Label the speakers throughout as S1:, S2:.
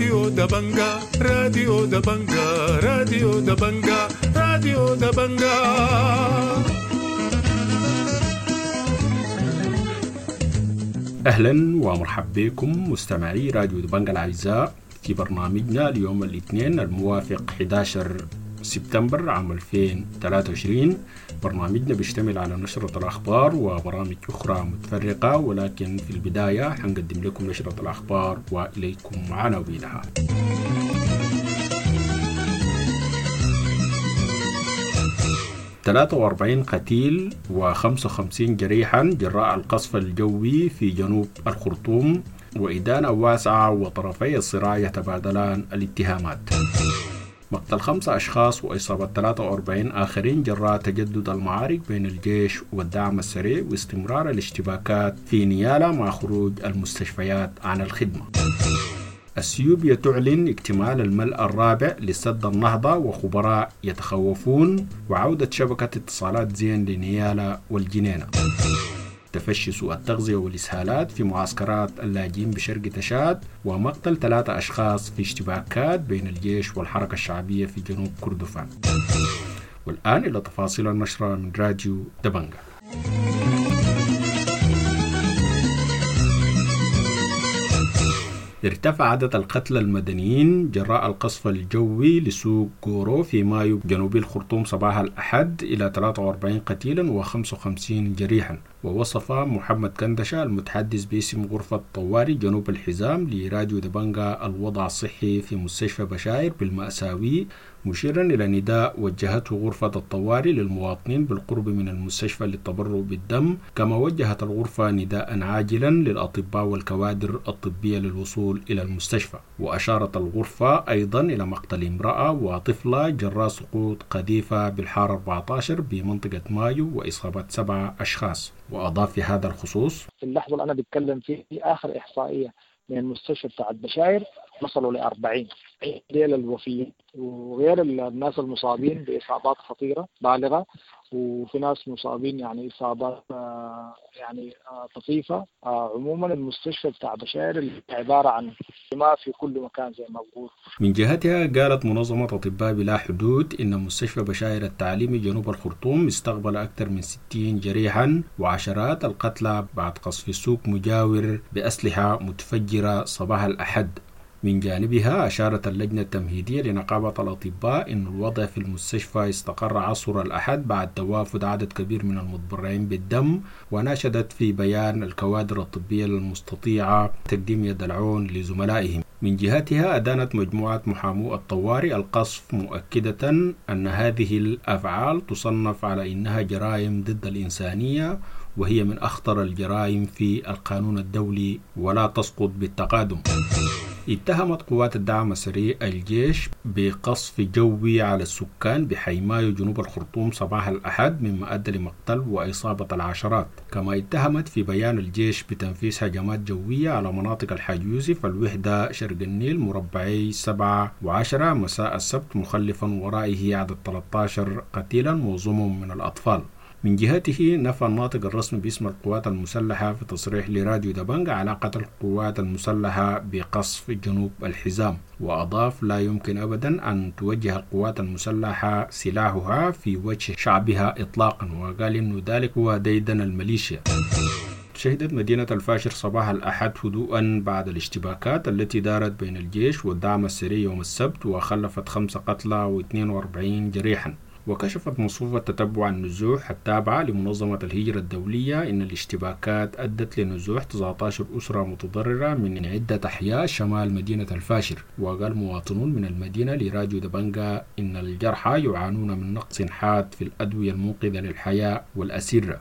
S1: راديو دبنجا راديو دبنجا راديو دبنجا راديو دبنجا
S2: أهلا ومرحبا بكم مستمعي راديو دبنجا الأعزاء في برنامجنا اليوم الاثنين الموافق 11 سبتمبر عام 2023 برنامجنا بيشتمل على نشرة الأخبار وبرامج أخرى متفرقة ولكن في البداية حنقدم لكم نشرة الأخبار وإليكم عناوينها ثلاثة وأربعين قتيل وخمسة وخمسين جريحا جراء القصف الجوي في جنوب الخرطوم وإدانة واسعة وطرفي الصراع يتبادلان الاتهامات. مقتل خمسة أشخاص وإصابة 43 آخرين جراء تجدد المعارك بين الجيش والدعم السريع واستمرار الاشتباكات في نيالا مع خروج المستشفيات عن الخدمة. اثيوبيا تعلن اكتمال الملء الرابع لسد النهضة وخبراء يتخوفون وعودة شبكة اتصالات زين لنيالا والجنينة. تفشي سوء التغذية والإسهالات في معسكرات اللاجئين بشرق تشاد ومقتل ثلاثة أشخاص في اشتباكات بين الجيش والحركة الشعبية في جنوب كردفان. والآن إلى تفاصيل النشرة من راديو دبنجا. ارتفع عدد القتلى المدنيين جراء القصف الجوي لسوق جورو في مايو جنوب الخرطوم صباح الأحد إلى 43 قتيلا و55 جريحا. ووصف محمد كندشة المتحدث باسم غرفة طوارئ جنوب الحزام لراديو دبنجا الوضع الصحي في مستشفى بشاير بالمأساوي مشيرا إلى نداء وجهته غرفة الطوارئ للمواطنين بالقرب من المستشفى للتبرع بالدم كما وجهت الغرفة نداء عاجلا للأطباء والكوادر الطبية للوصول إلى المستشفى. وأشارت الغرفة أيضا إلى مقتل امرأة وطفلة جراء سقوط قذيفة بالحارة 14 بمنطقة مايو وإصابة سبعة أشخاص. وأضاف في هذا الخصوص
S3: في اللحظة اللي أنا بتكلم فيه في آخر إحصائية من المستشفى بتاع البشاير وصلوا ل 40 ديل الوفيين وغير الناس المصابين بإصابات خطيرة بالغة وفي ناس مصابين يعني إصابات يعني طفيفة عموما المستشفى بتاع بشاير عبارة عن ما في كل مكان زي ما بقول.
S2: من جهتها قالت منظمة أطباء بلا حدود إن مستشفى بشاير التعليمي جنوب الخرطوم استقبل أكثر من 60 جريحا وعشرات القتلى بعد قصف سوق مجاور بأسلحة متفجرة صباح الأحد. من جانبها أشارت اللجنة التمهيدية لنقابة الأطباء أن الوضع في المستشفى استقر عصر الأحد بعد توافد عدد كبير من المتبرعين بالدم وناشدت في بيان الكوادر الطبية المستطيعة تقديم يد العون لزملائهم. من جهتها أدانت مجموعة محامو الطوارئ القصف مؤكدة أن هذه الأفعال تصنف على أنها جرائم ضد الإنسانية وهي من أخطر الجرائم في القانون الدولي ولا تسقط بالتقادم. اتهمت قوات الدعم السريع الجيش بقصف جوي على السكان بحيمايو جنوب الخرطوم صباح الأحد مما أدى لمقتل وإصابة العشرات. كما اتهمت في بيان الجيش بتنفيذ هجمات جوية على مناطق الحاج يوسف الوحدة شرق النيل مربعي 7 و10 مساء السبت مخلفا ورائه عدد 13 قتيلا معظمهم من الأطفال. من جهته نفى الناطق الرسمي باسم القوات المسلحة في تصريح لراديو دبنجا علاقة القوات المسلحة بقصف جنوب الحزام وأضاف لا يمكن أبدا أن توجه القوات المسلحة سلاحها في وجه شعبها إطلاقا وقال أن ذلك هو ديدن الميليشيا. شهدت مدينة الفاشر صباح الأحد هدوءا بعد الاشتباكات التي دارت بين الجيش والدعم السري يوم السبت وخلفت خمسة قتلى و42 جريحا. وكشفت مصفوفة تتبع النزوح التابعة لمنظمة الهجرة الدولية إن الاشتباكات أدت لنزوح 19 أسرة متضررة من عدة أحياء شمال مدينة الفاشر. وقال مواطنون من المدينة لراديو دبنجا إن الجرحى يعانون من نقص حاد في الأدوية المنقذة للحياة والأسرة.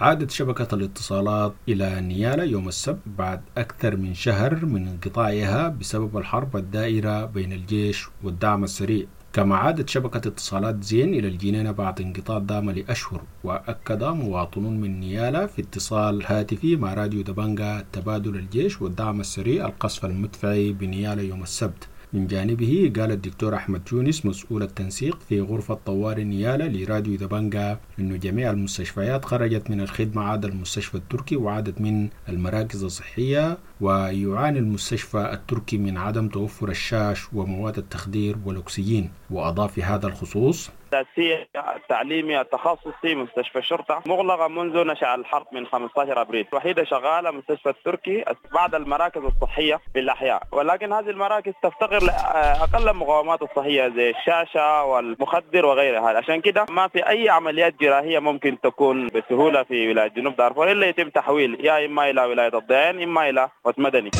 S2: عادت شبكة الاتصالات إلى نيالا يوم السبت بعد أكثر من شهر من انقطاعها بسبب الحرب الدائرة بين الجيش والدعم السريع. كما عادت شبكة اتصالات زين إلى الجنينة بعد انقطاع دام لأشهر وأكد مواطنون من نيالا في اتصال هاتفي مع راديو دبنجا تبادل الجيش والدعم السريع القصف المدفعي بنيالا يوم السبت. من جانبه قال الدكتور أحمد يونس مسؤول التنسيق في غرفة طوارئ نيالا لراديو دبنجا إنه جميع المستشفيات خرجت من الخدمة عدا المستشفى التركي وعدد من المراكز الصحية ويعاني المستشفى التركي من عدم توفر الشاش ومواد التخدير والأكسجين. وأضاف في هذا الخصوص
S4: التأسيسي التعليمي التخصصي مستشفى الشرطة مغلقة منذ نشأ الحرب من 15 أبريل. وحيدة شغالة مستشفى التركي بعد المراكز الصحية في الأحياء. ولكن هذه المراكز تفتقر لأقل المقاومات الصحية زي الشاشة والمخدر وغيرها. عشان كده ما في أي عمليات جراحية ممكن تكون بسهولة في ولاية جنوب دارفور إلا يتم تحويل يا إما إلى ولاية الضيان إما إلى وسط مدني.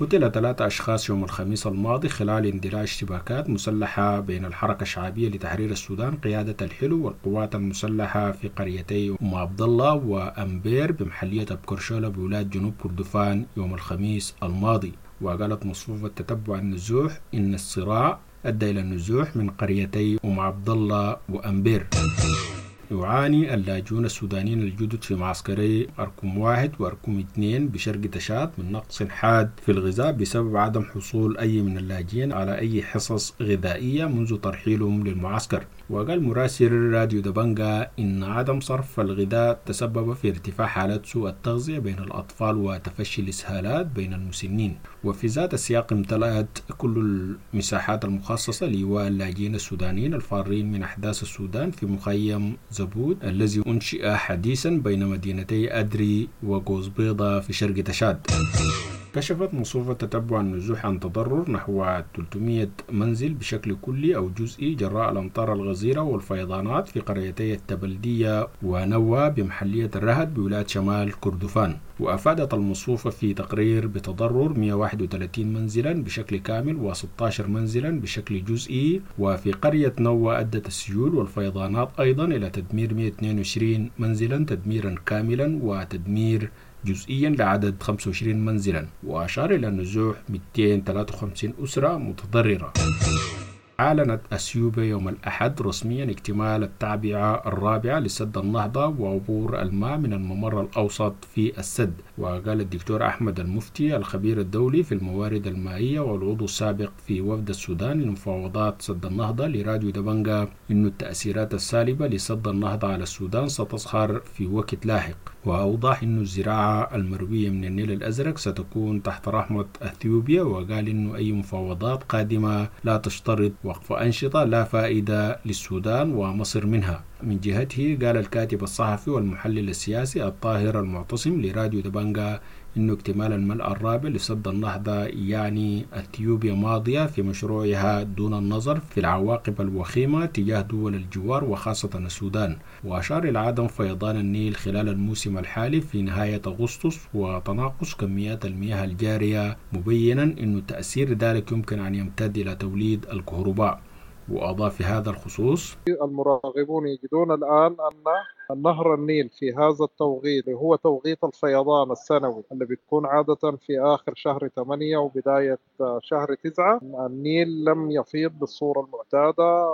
S2: قتل ثلاثة أشخاص يوم الخميس الماضي خلال اندلاع اشتباكات مسلحة بين الحركة الشعبية لتحرير السودان قيادة الحلو والقوات المسلحة في قريتي أم عبد الله وأمبير بمحلية أبكرشولة بولاية جنوب كردفان يوم الخميس الماضي. وقالت مصفوفة تتبع النزوح إن الصراع أدى إلى النزوح من قريتي أم عبد الله وأمبير. يعاني اللاجئون السودانيين الجدد في معسكري أركم واحد وأركم اثنين بشرق تشاد من نقص حاد في الغذاء بسبب عدم حصول أي من اللاجئين على أي حصص غذائية منذ ترحيلهم للمعسكر. وقال مراسل راديو دبنجا إن عدم صرف الغذاء تسبب في ارتفاع حالات سوء التغذية بين الأطفال وتفشي الإسهالات بين المسنين. وفي ذات السياق امتلأت كل المساحات المخصصة لإيواء اللاجئين السودانيين الفارين من أحداث السودان في مخيم زبود الذي أنشئ حديثا بين مدينتي أدري وقوز بيضة في شرق تشاد. كشفت مصوفة تتبع النزوح عن تضرر نحو 300 منزل بشكل كلي أو جزئي جراء الأمطار الغزيرة والفيضانات في قريتي التبلدية ونوى بمحلية الرهد بولاية شمال كردفان. وأفادت المصفوفة في تقرير بتضرر 131 منزلا بشكل كامل و16 منزلا بشكل جزئي. وفي قرية نوى أدت السيول والفيضانات أيضا إلى تدمير 122 منزلا تدميرا كاملا وتدمير جزئيا لعدد 25 منزلا وأشار إلى نزوح 253 أسرة متضررة. أعلنت أثيوبيا يوم الأحد رسميا اكتمال التعبئة الرابعة لسد النهضة وعبور الماء من الممر الأوسط في السد. وقال الدكتور أحمد المفتي الخبير الدولي في الموارد المائية والعضو السابق في وفد السودان لمفاوضات سد النهضة لراديو دبنجا أن التأثيرات السالبة لسد النهضة على السودان ستظهر في وقت لاحق. وأوضح أن الزراعة المروية من النيل الأزرق ستكون تحت رحمة أثيوبيا وقال أن أي مفاوضات قادمة لا تشترط وقف أنشطة لا فائدة للسودان ومصر منها. من جهته قال الكاتب الصحفي والمحلل السياسي الطاهر المعتصم لراديو دبنجا أن اكتمال الملأ الرابع لسد النهضة يعني أثيوبيا ماضية في مشروعها دون النظر في العواقب الوخيمة تجاه دول الجوار وخاصة السودان. وأشار إلى عدم فيضان النيل خلال الموسم الحالي في نهاية أغسطس وتناقص كميات المياه الجارية. مبينا أن تأثير ذلك يمكن أن يمتد إلى توليد الكهرباء. وأضاف في هذا الخصوص
S5: المراقبون يجدون الآن أن نهر النيل في هذا التوقيت هو توقيت الفيضان السنوي اللي بتكون عادة في آخر شهر 8 وبداية شهر 9 النيل لم يفيض بالصورة المعتادة.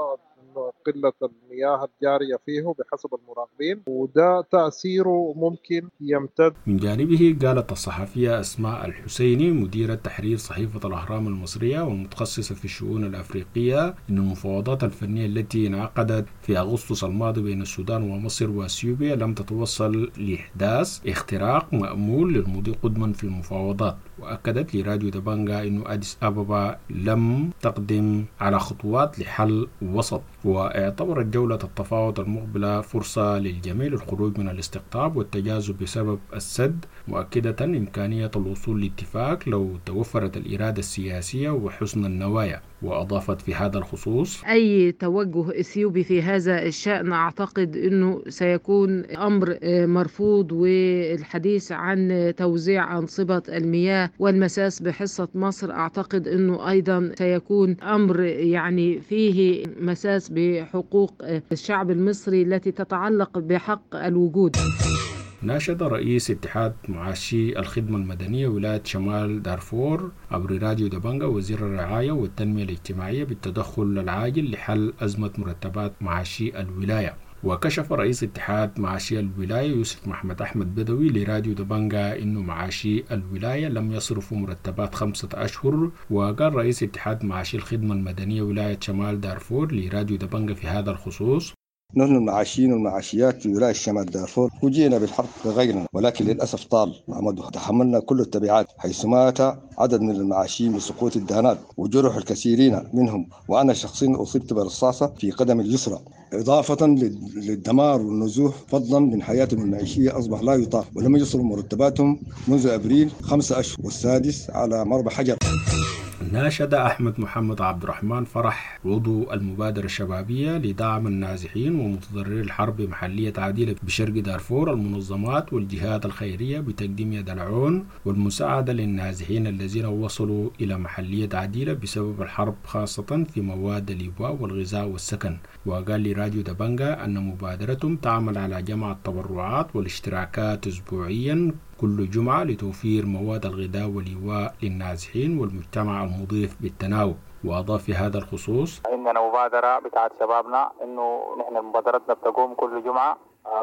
S5: قلة المياه الجارية فيه بحسب المراقبين وده تأثيره ممكن يمتد.
S2: من جانبه قالت الصحفية أسماء الحسيني مديرة تحرير صحيفة الأهرام المصرية والمتخصصة في الشؤون الأفريقية أن المفاوضات الفنية التي انعقدت في أغسطس الماضي بين السودان ومصر وأثيوبيا لم تتوصل لإحداث اختراق مأمول للمضي قدما في المفاوضات. وأكدت لراديو دبانجا أن أديس أبابا لم تقدم على خطوات لحل وسط واعتبرت جولة التفاوض المقبلة فرصة للجميع للخروج من الاستقطاب والتجاذب بسبب السد مؤكدة إمكانية الوصول لاتفاق لو توفرت الإرادة السياسية وحسن النوايا. وأضافت في هذا الخصوص
S6: أي توجه إثيوبي في هذا الشأن أعتقد أنه سيكون أمر مرفوض والحديث عن توزيع أنصبة المياه والمساس بحصة مصر أعتقد أنه أيضا سيكون أمر يعني فيه مساس بحقوق الشعب المصري التي تتعلق بحق الوجود.
S2: ناشد رئيس اتحاد معاشي الخدمة المدنية ولاية شمال دارفور عبر راديو دبنجا وزير الرعاية والتنمية الاجتماعية بالتدخل العاجل لحل أزمة مرتبات معاشي الولاية. وكشف رئيس اتحاد معاشي الولاية يوسف محمد أحمد بدوي لراديو دبنجا إنه معاشي الولاية لم يصرفوا مرتبات خمسة أشهر. وقال رئيس اتحاد معاشي الخدمة المدنية ولاية شمال دارفور لراديو دبنجا في هذا الخصوص
S7: نحن المعاشين والمعاشيات في ولاية شمال دارفور وجينا بالحرب بغيرنا ولكن للأسف طال عمده تحملنا كل التبعات حيث مات عدد من المعاشين بسقوط الدهانات وجرح الكثيرين منهم وأنا شخصيا أصبت برصاصة في قدم اليسرى. إضافة للدمار والنزوح فضلا من حياتهم المعيشية أصبح لا يطاق ولم يصلوا مرتباتهم منذ أبريل خمسة أشهر والسادس على مربى حجر.
S2: ناشد أحمد محمد عبد الرحمن فرح عضو المبادرة الشبابية لدعم النازحين ومتضرري الحرب بمحلية عديلة بشرق دارفور المنظمات والجهات الخيرية بتقديم يد العون والمساعدة للنازحين الذين وصلوا إلى محلية عديلة بسبب الحرب خاصة في مواد الإيواء والغذاء والسكن. وقال لراديو دبنجا أن مبادرتهم تعمل على جمع التبرعات والاشتراكات أسبوعيا كل جمعة لتوفير مواد الغذاء والإيواء للنازحين والمجتمع المضيف بالتناوب وأضاف في هذا الخصوص
S8: عندنا مبادرة بتاعت شبابنا إنه نحن مبادرتنا بتقوم كل جمعة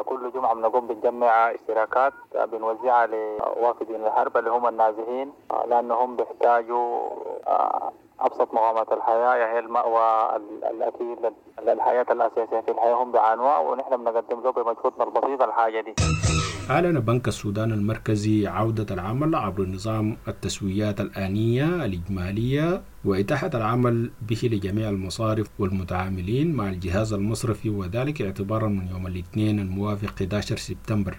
S8: كل جمعة بنقوم بنجمع اشتراكات بنوزعها لوافدين الحرب اللي هم النازحين لأنهم بيحتاجوا أبسط مقامات الحياة يعني المأوى الأكيد الحياة الأساسية في الحياة هم بيعانوها ونحن بنقدم له بمجهودنا البسيط الحاجة دي.
S2: أعلن بنك السودان المركزي عودة العمل عبر نظام التسويات الآنية الإجمالية وإتاحة العمل به لجميع المصارف والمتعاملين مع الجهاز المصرفي وذلك اعتبارا من يوم الاثنين الموافق 11 سبتمبر.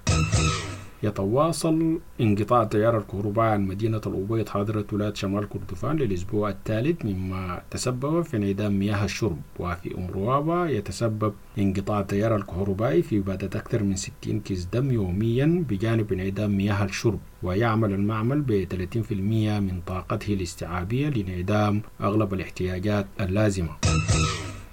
S2: يتواصل انقطاع التيار الكهربائي عن مدينة الأبيض حاضرة ولاية شمال كردفان للأسبوع الثالث مما تسبب في انعدام مياه الشرب. وفي أم روابة يتسبب انقطاع التيار الكهربائي في إبادة أكثر من 60 كيس دم يوميا بجانب انعدام مياه الشرب. ويعمل المعمل ب 30% من طاقته الاستيعابية لانعدام أغلب الاحتياجات اللازمة.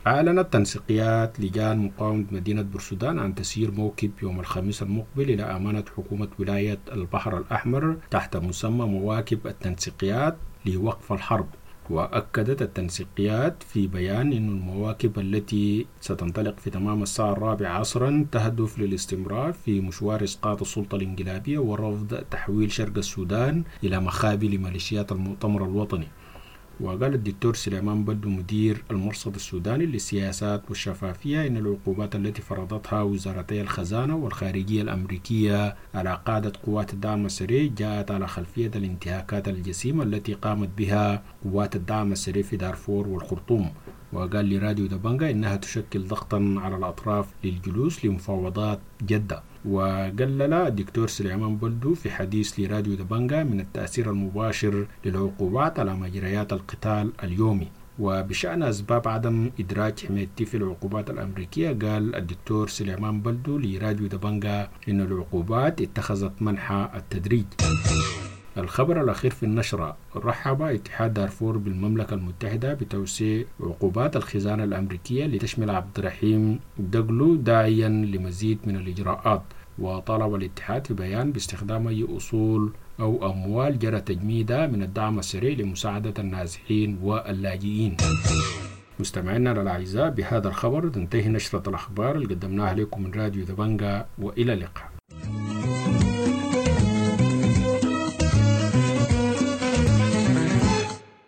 S2: أعلنت تنسيقيات لجان مقاومة مدينة بورسودان عن تسيير موكب يوم الخميس المقبل إلى أمانة حكومة ولاية البحر الأحمر تحت مسمى مواكب التنسيقيات لوقف الحرب. وأكدت التنسيقيات في بيان أن المواكب التي ستنطلق في تمام الساعة الرابعة عصرا تهدف للاستمرار في مشوار إسقاط السلطة الإنقلابية ورفض تحويل شرق السودان إلى مخابي لميليشيات المؤتمر الوطني. وقال الدكتور سليمان بدو مدير المرصد السوداني للسياسات والشفافية إن العقوبات التي فرضتها وزارتي الخزانة والخارجية الأمريكية على قادة قوات الدعم السريع جاءت على خلفية الانتهاكات الجسيمة التي قامت بها قوات الدعم السريع في دارفور والخرطوم. وقال لراديو دبنجا إنها تشكل ضغطا على الأطراف للجلوس لمفاوضات جدة. وقلل الدكتور سليمان بلدو في حديث لراديو دبنجا من التأثير المباشر للعقوبات على مجريات القتال اليومي. وبشأن أسباب عدم إدراج حمايتي في العقوبات الأمريكية قال الدكتور سليمان بلدو لراديو دبنجا إن العقوبات اتخذت منحى التدريج. الخبر الأخير في النشرة رحب اتحاد دارفور بالمملكة المتحدة بتوسيع عقوبات الخزانة الأمريكية لتشمل عبد الرحيم دقلو داعيا لمزيد من الإجراءات. وطالب الاتحاد في بيان باستخدام أي أصول أو أموال جرى تجميدها من الدعم السريع لمساعدة النازحين واللاجئين. مستمعينا الأعزاء بهذا الخبر تنتهي نشرة الأخبار اللي قدمناها لكم من راديو ذبنجا وإلى اللقاء.